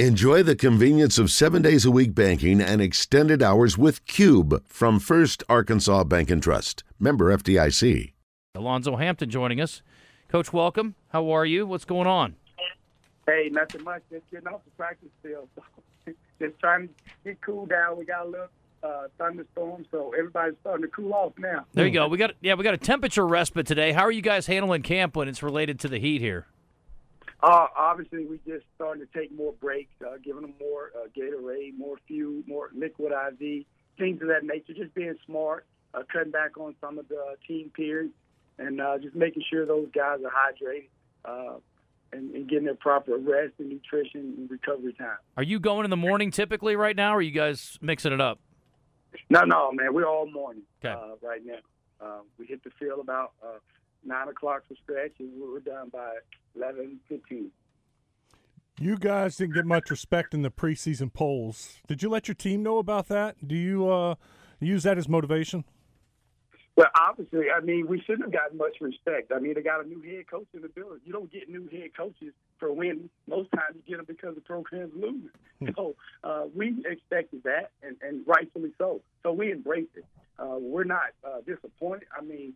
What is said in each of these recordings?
Enjoy the convenience of seven days a week banking and extended hours with Cube from First Arkansas Bank and Trust. Member FDIC. Alonzo Hampton joining us. Coach, welcome. How are you? What's going on? Hey, nothing much. Just getting off the practice field. Just trying to get cool down. We got a little uh, thunderstorm, so everybody's starting to cool off now. There you go. We got yeah, we got a temperature respite today. How are you guys handling camp when it's related to the heat here? Uh, obviously, we just starting to take more breaks, uh, giving them more uh, Gatorade, more fuel, more liquid IV, things of that nature. Just being smart, uh, cutting back on some of the team periods, and uh, just making sure those guys are hydrated uh, and, and getting their proper rest and nutrition and recovery time. Are you going in the morning typically right now, or are you guys mixing it up? No, no, man. We're all morning Okay. uh, right now. Uh, we hit the field about uh, nine o'clock for stretch, and we were done by eleven fifteen. You guys didn't get much respect in the preseason polls. Did you let your team know about that? Do you uh, use that as motivation? Well, obviously, I mean, we shouldn't have gotten much respect. I mean, they got a new head coach in the building. You don't get new head coaches for winning. Most times, you get them because the program's losing. So uh, we expected that, and, and rightfully so. So we embraced it. Uh, we're not uh, disappointed. I mean,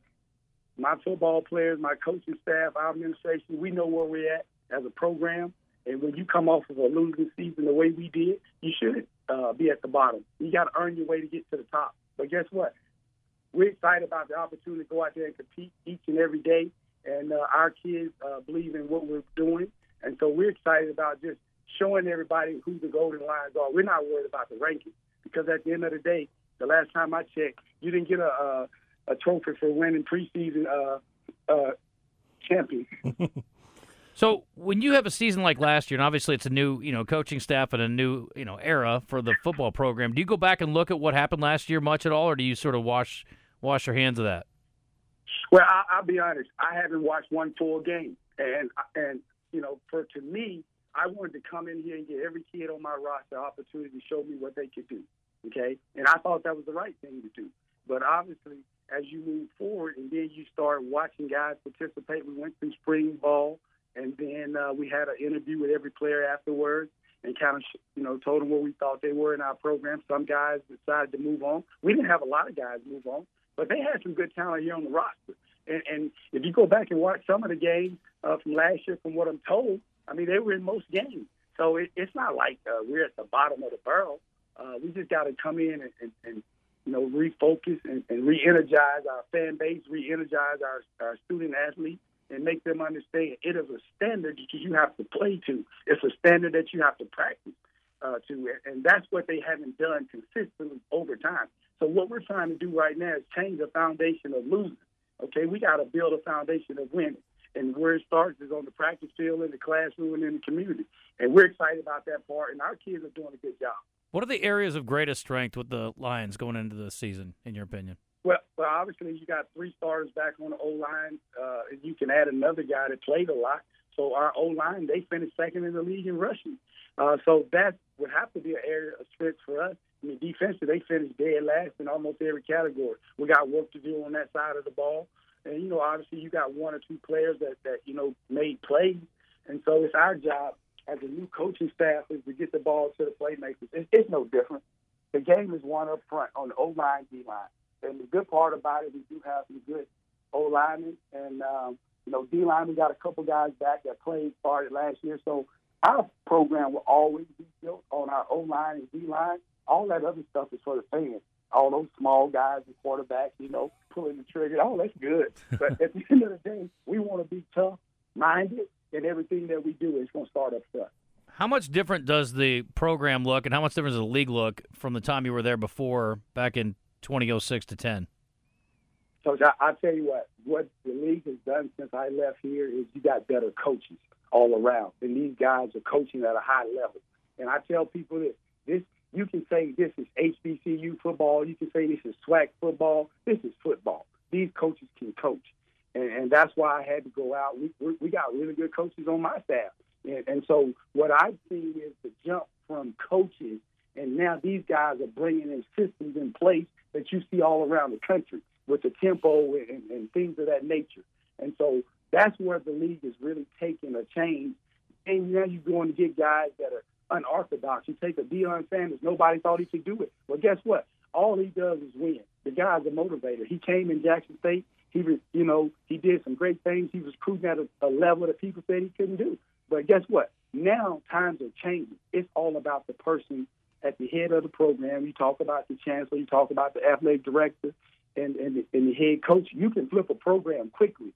my football players, my coaching staff, our administration, we know where we're at as a program. And when you come off of a losing season the way we did, you shouldn't uh, be at the bottom. You got to earn your way to get to the top. But guess what? We're excited about the opportunity to go out there and compete each and every day. And uh, our kids uh, believe in what we're doing. And so we're excited about just showing everybody who the golden lions are. We're not worried about the rankings because at the end of the day, the last time I checked, you didn't get a, a, a trophy for winning preseason uh, uh, champion. So when you have a season like last year, and obviously it's a new, you know, coaching staff and a new, you know, era for the football program, do you go back and look at what happened last year much at all, or do you sort of wash wash your hands of that? Well, I, I'll be honest. I haven't watched one full game, and and you know, for to me, I wanted to come in here and get every kid on my roster opportunity to show me what they could do. Okay, and I thought that was the right thing to do. But obviously, as you move forward, and then you start watching guys participate, we went through spring ball, and then uh, we had an interview with every player afterwards. And kind of, you know, told them what we thought they were in our program. Some guys decided to move on. We didn't have a lot of guys move on, but they had some good talent here on the roster. And, and if you go back and watch some of the games uh, from last year, from what I'm told, I mean, they were in most games. So it, it's not like uh, we're at the bottom of the barrel. Uh, we just got to come in and, and, and you know refocus and, and re-energize our fan base, re-energize our, our student athletes, and make them understand it is a standard that you have to play to. It's a standard that you have to practice uh, to, and that's what they haven't done consistently over time. So what we're trying to do right now is change the foundation of losing. Okay, we got to build a foundation of winning. And where it starts is on the practice field, in the classroom, and in the community. And we're excited about that part, and our kids are doing a good job. What are the areas of greatest strength with the Lions going into the season, in your opinion? Well, well, obviously you got three starters back on the O line, uh, you can add another guy that played a lot. So our O line, they finished second in the league in rushing. Uh, so that would have to be an area of strength for us. I mean, defensively, they finished dead last in almost every category. We got work to do on that side of the ball, and you know, obviously, you got one or two players that that you know made plays, and so it's our job as a new coaching staff is to get the ball to the playmakers. It's, it's no different. The game is won up front on the O line, D line. And the good part about it, we do have some good O linemen, and um, you know, D line. We got a couple guys back that played started last year. So our program will always be built on our O line and D line. All that other stuff is for the fans. All those small guys and quarterbacks, you know, pulling the trigger. Oh, that's good. But at the end of the day, we want to be tough minded, and everything that we do is going to start up front. How much different does the program look, and how much different does the league look from the time you were there before, back in 2006 to 10? So I, I'll tell you what, what the league has done since I left here is you got better coaches all around. And these guys are coaching at a high level. And I tell people this, this you can say this is HBCU football, you can say this is SWAC football, this is football. These coaches can coach. And, and that's why I had to go out. We, we, got really good coaches on my staff. And, and so what I've seen is the jump from coaches, and now these guys are bringing in systems in place that you see all around the country with the tempo and, and things of that nature. And so that's where the league is really taking a change. And now you're going to get guys that are unorthodox. You take a Deion Sanders, nobody thought he could do it. Well, guess what? All he does is win. The guy's a motivator. He came in Jackson State. He was, you know, he did some great things. He was cruising at a, a level that people said he couldn't do. But guess what? Now times are changing. It's all about the person at the head of the program. You talk about the chancellor. You talk about the athletic director and, and, the, and the head coach. You can flip a program quickly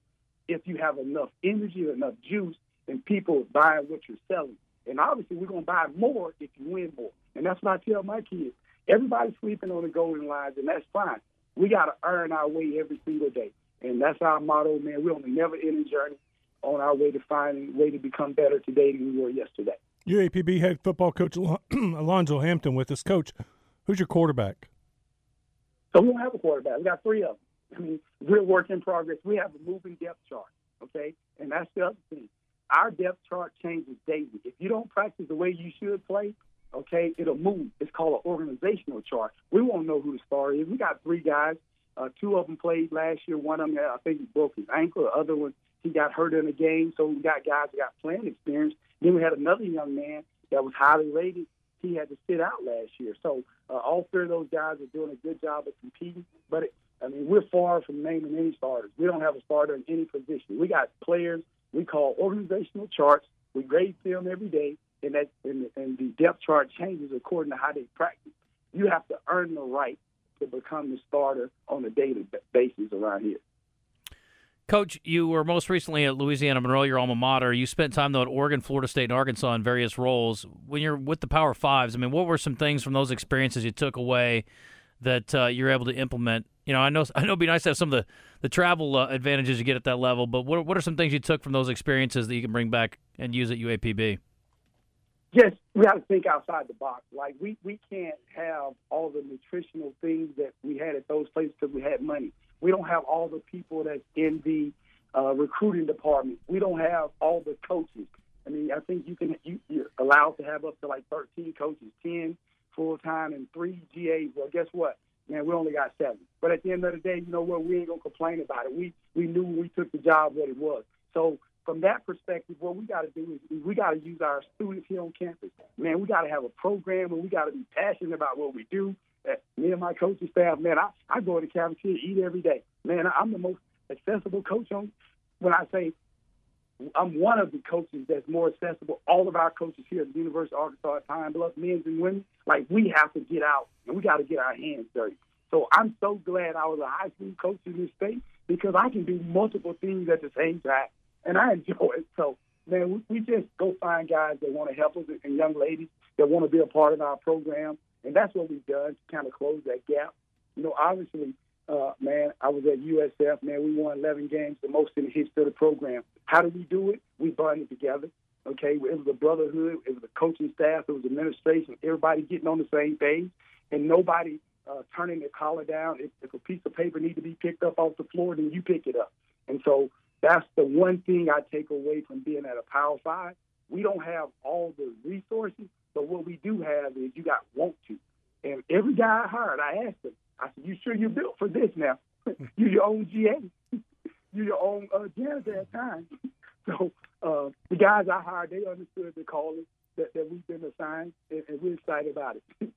if you have enough energy, enough juice, and people buying what you're selling. And obviously, we're going to buy more if you win more. And that's what I tell my kids. Everybody's sleeping on the golden lions, and that's fine. We got to earn our way every single day. And that's our motto, man. We're on a never ending journey on our way to finding a way to become better today than we were yesterday. UAPB head football coach Alonzo Hampton with us. Coach, who's your quarterback? So we don't have a quarterback. We got three of them. I mean, we're work in progress. We have a moving depth chart, okay? And that's the other thing. Our depth chart changes daily. If you don't practice the way you should play, okay, it'll move. It's called an organizational chart. We won't know who the star is. We got three guys. Uh, two of them played last year. One of them, I think, broke his ankle. The other one, he got hurt in the game. So we got guys that got playing experience. Then we had another young man that was highly rated. He had to sit out last year. So uh, all three of those guys are doing a good job of competing. But it, I mean, we're far from naming any starters. We don't have a starter in any position. We got players we call organizational charts. We grade film every day, and that and, and the depth chart changes according to how they practice. You have to earn the right to become the starter on a daily basis around here. Coach, you were most recently at Louisiana Monroe, your alma mater. You spent time though at Oregon, Florida State, and Arkansas in various roles. When you're with the Power Fives, I mean, what were some things from those experiences you took away that uh, you're able to implement? You know, I know I know it'd be nice to have some of the the travel uh, advantages you get at that level, but what what are some things you took from those experiences that you can bring back and use at UAPB? Yes, we have to think outside the box. Like we we can't have all the nutritional things that we had at those places because we had money. We don't have all the people that's in the uh, recruiting department. We don't have all the coaches. I mean, I think you can you, you're allowed to have up to like 13 coaches, 10 full time, and three GAs. Well, guess what? Man, we only got seven. But at the end of the day, you know what? We ain't gonna complain about it. We we knew when we took the job what it was. So from that perspective, what we got to do is we got to use our students here on campus. Man, we got to have a program and we got to be passionate about what we do uh, me and my coaching staff, man, I, I go to the cafeteria, eat every day. Man, I'm the most accessible coach on. When I say I'm one of the coaches that's more accessible, all of our coaches here at the University of Arkansas at Pine Bluff, men and women, like we have to get out and we got to get our hands dirty. So I'm so glad I was a high school coach in this state because I can do multiple things at the same time, and I enjoy it. So man, we, we just go find guys that want to help us and young ladies that want to be a part of our program and that's what we've done to kind of close that gap. You know, obviously, uh, man, I was at USF, man, we won 11 games, the most in the history of the program. How did we do it? We bonded together. Okay, it was a brotherhood, it was a coaching staff, it was administration, everybody getting on the same page, and nobody uh, turning their collar down. If, if a piece of paper needs to be picked up off the floor, then you pick it up. And so that's the one thing I take away from being at a Power Five. We don't have all the resources, but what we do have is you got want to. And every guy I hired, I asked him, I said, You sure you're built for this now? you're your own GA. you're your own uh, janitor at times. so uh, the guys I hired, they understood the calling that, that we've been assigned, and, and we're excited about it.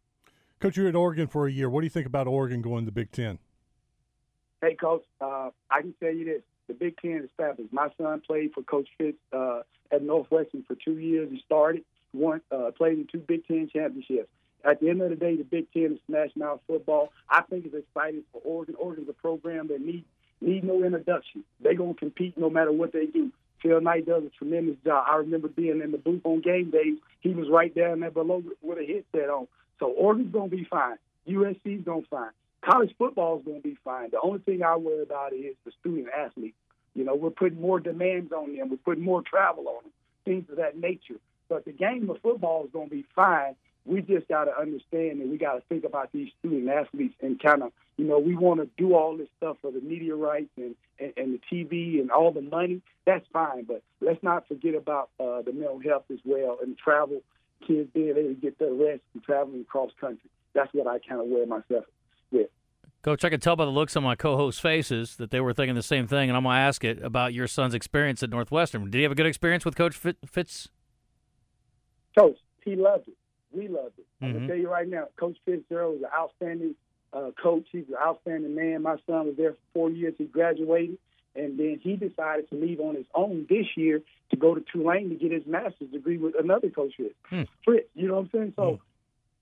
Coach, you're at Oregon for a year. What do you think about Oregon going to the Big Ten? Hey, Coach, uh, I can tell you this. The Big Ten is fabulous. My son played for Coach Fitz uh, at Northwestern for two years. He started won, uh, played in two Big Ten championships. At the end of the day, the Big Ten is smashing out football. I think it's exciting for Oregon. Oregon's a program that need need no introduction. They're gonna compete no matter what they do. Phil Knight does a tremendous job. I remember being in the booth on game days. He was right down there below with a headset on. So Oregon's gonna be fine. USC's gonna be fine. College football's gonna be fine. The only thing I worry about is the student athlete. You know, we're putting more demands on them. We're putting more travel on them, things of that nature. But the game of football is going to be fine. We just got to understand and we got to think about these student athletes and kind of, you know, we want to do all this stuff for the media rights and, and, and the TV and all the money. That's fine. But let's not forget about uh, the mental health as well and travel, kids being able to get their rest and traveling across country. That's what I kind of wear myself with. Coach, I can tell by the looks on my co-hosts' faces that they were thinking the same thing, and I'm going to ask it about your son's experience at Northwestern. Did he have a good experience with Coach Fitz? Coach, he loved it. We loved it. I'm Mhm. gonna tell you right now, Coach Fitzgerald is an outstanding uh, coach. He's an outstanding man. My son was there for four years. He graduated, and then he decided to leave on his own this year to go to Tulane to get his master's degree with another coach, Fritz. Hmm. Fritz, you know what I'm saying? So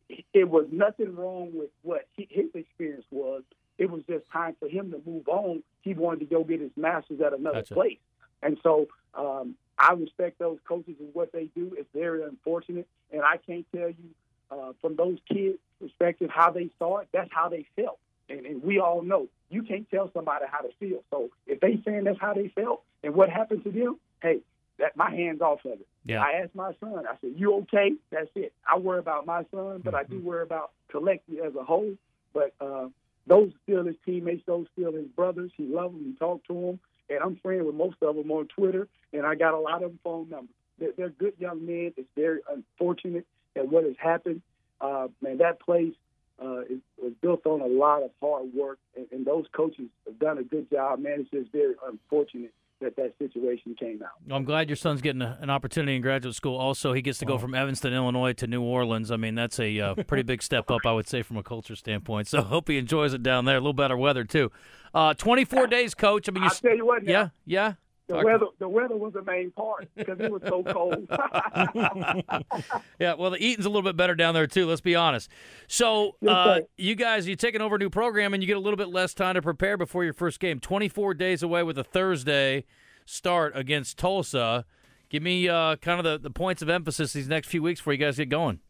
it was nothing wrong with what he, his experience was. It was just time for him to move on. He wanted to go get his master's at another Gotcha. place, and so um, I respect those coaches and what they do. It's very unfortunate, and I can't tell you uh, from those kids' perspective how they saw it. That's how they felt, and, and we all know you can't tell somebody how to feel. So if they saying that's how they felt and what happened to them, hey, that my hands off of it. Yeah. I asked my son. I said, "You okay?" That's it. I worry about my son, but I do worry about collectively as a whole. But uh, those still his teammates. Those still his brothers. He loves them. He talked to them, and I'm friends with most of them on Twitter. And I got a lot of them phone numbers. They're, they're good young men. It's very unfortunate that what has happened. Uh, man, that place uh, is, was built on a lot of hard work, and, and those coaches have done a good job. Man, it's just very unfortunate that that situation came out. I'm glad your son's getting a, an opportunity in graduate school. Also, he gets to go from Evanston, Illinois, to New Orleans. I mean, that's a uh, pretty big step up, I would say, from a culture standpoint. So, hope he enjoys it down there. A little better weather too. Uh, 24 days, coach. I mean, you, I'll tell you what. Now, yeah, yeah. The Talk- weather, the weather was the main part because it was so cold. Yeah, well, the eating's a little bit better down there too. Let's be honest. So, uh, you guys, you taking over a new program, and you get a little bit less time to prepare before your first game. Twenty-four days away with a Thursday start against Tulsa. Give me uh, kind of the, the points of emphasis these next few weeks before you guys get going.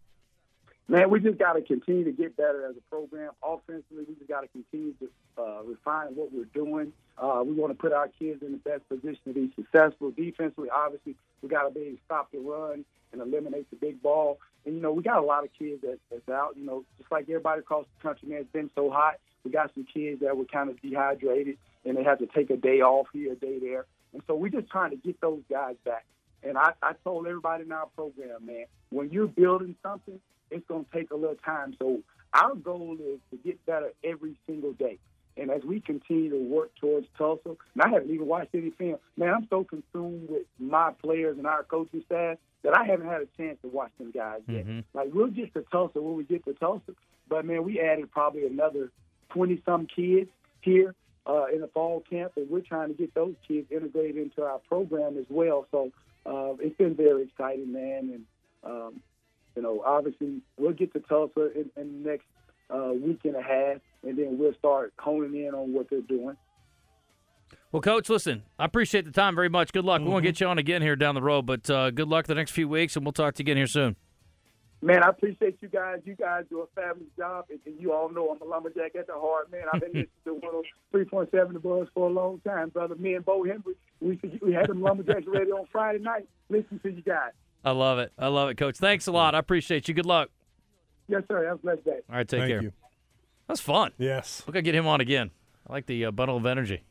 Man, we just got to continue to get better as a program. Offensively, we just got to continue to uh, refine what we're doing. Uh, we want to put our kids in the best position to be successful. Defensively, obviously, we got to be able to stop the run and eliminate the big ball. And, you know, we got a lot of kids that, that's out. You know, just like everybody across the country, man, it's been so hot. We got some kids that were kind of dehydrated and they had to take a day off here, a day there. And so we're just trying to get those guys back. And I, I told everybody in our program, man, when you're building something, it's going to take a little time. So our goal is to get better every single day. And as we continue to work towards Tulsa, and I haven't even watched any film, man, I'm so consumed with my players and our coaching staff that I haven't had a chance to watch them guys yet. Mhm. Like we'll get to Tulsa when we get to Tulsa, but man, we added probably another twenty some kids here uh, in the fall camp, and we're trying to get those kids integrated into our program as well. So uh, it's been very exciting, man, and um, you know, obviously we'll get to Tulsa in, in the next uh, week and a half, and then we'll start honing in on what they're doing. Well, Coach, listen, I appreciate the time very much. Good luck. We won't get you on again here down the road, but uh, good luck the next few weeks, and we'll talk to you again here soon. Man, I appreciate you guys. You guys do a fabulous job, and, and you all know I'm a lumberjack at the heart, man. I've been listening to one of three point seven the Buzz for a long time, brother. Me and Bo Henry, we we had them lumberjacks ready on Friday night. Listen to you guys. I love it. I love it, Coach. Thanks a lot. I appreciate you. Good luck. Yes, sir. Have a blessed day. All right, take Thank care. you. That's fun. Yes. Look, I get him on again. I like the uh, bundle of energy.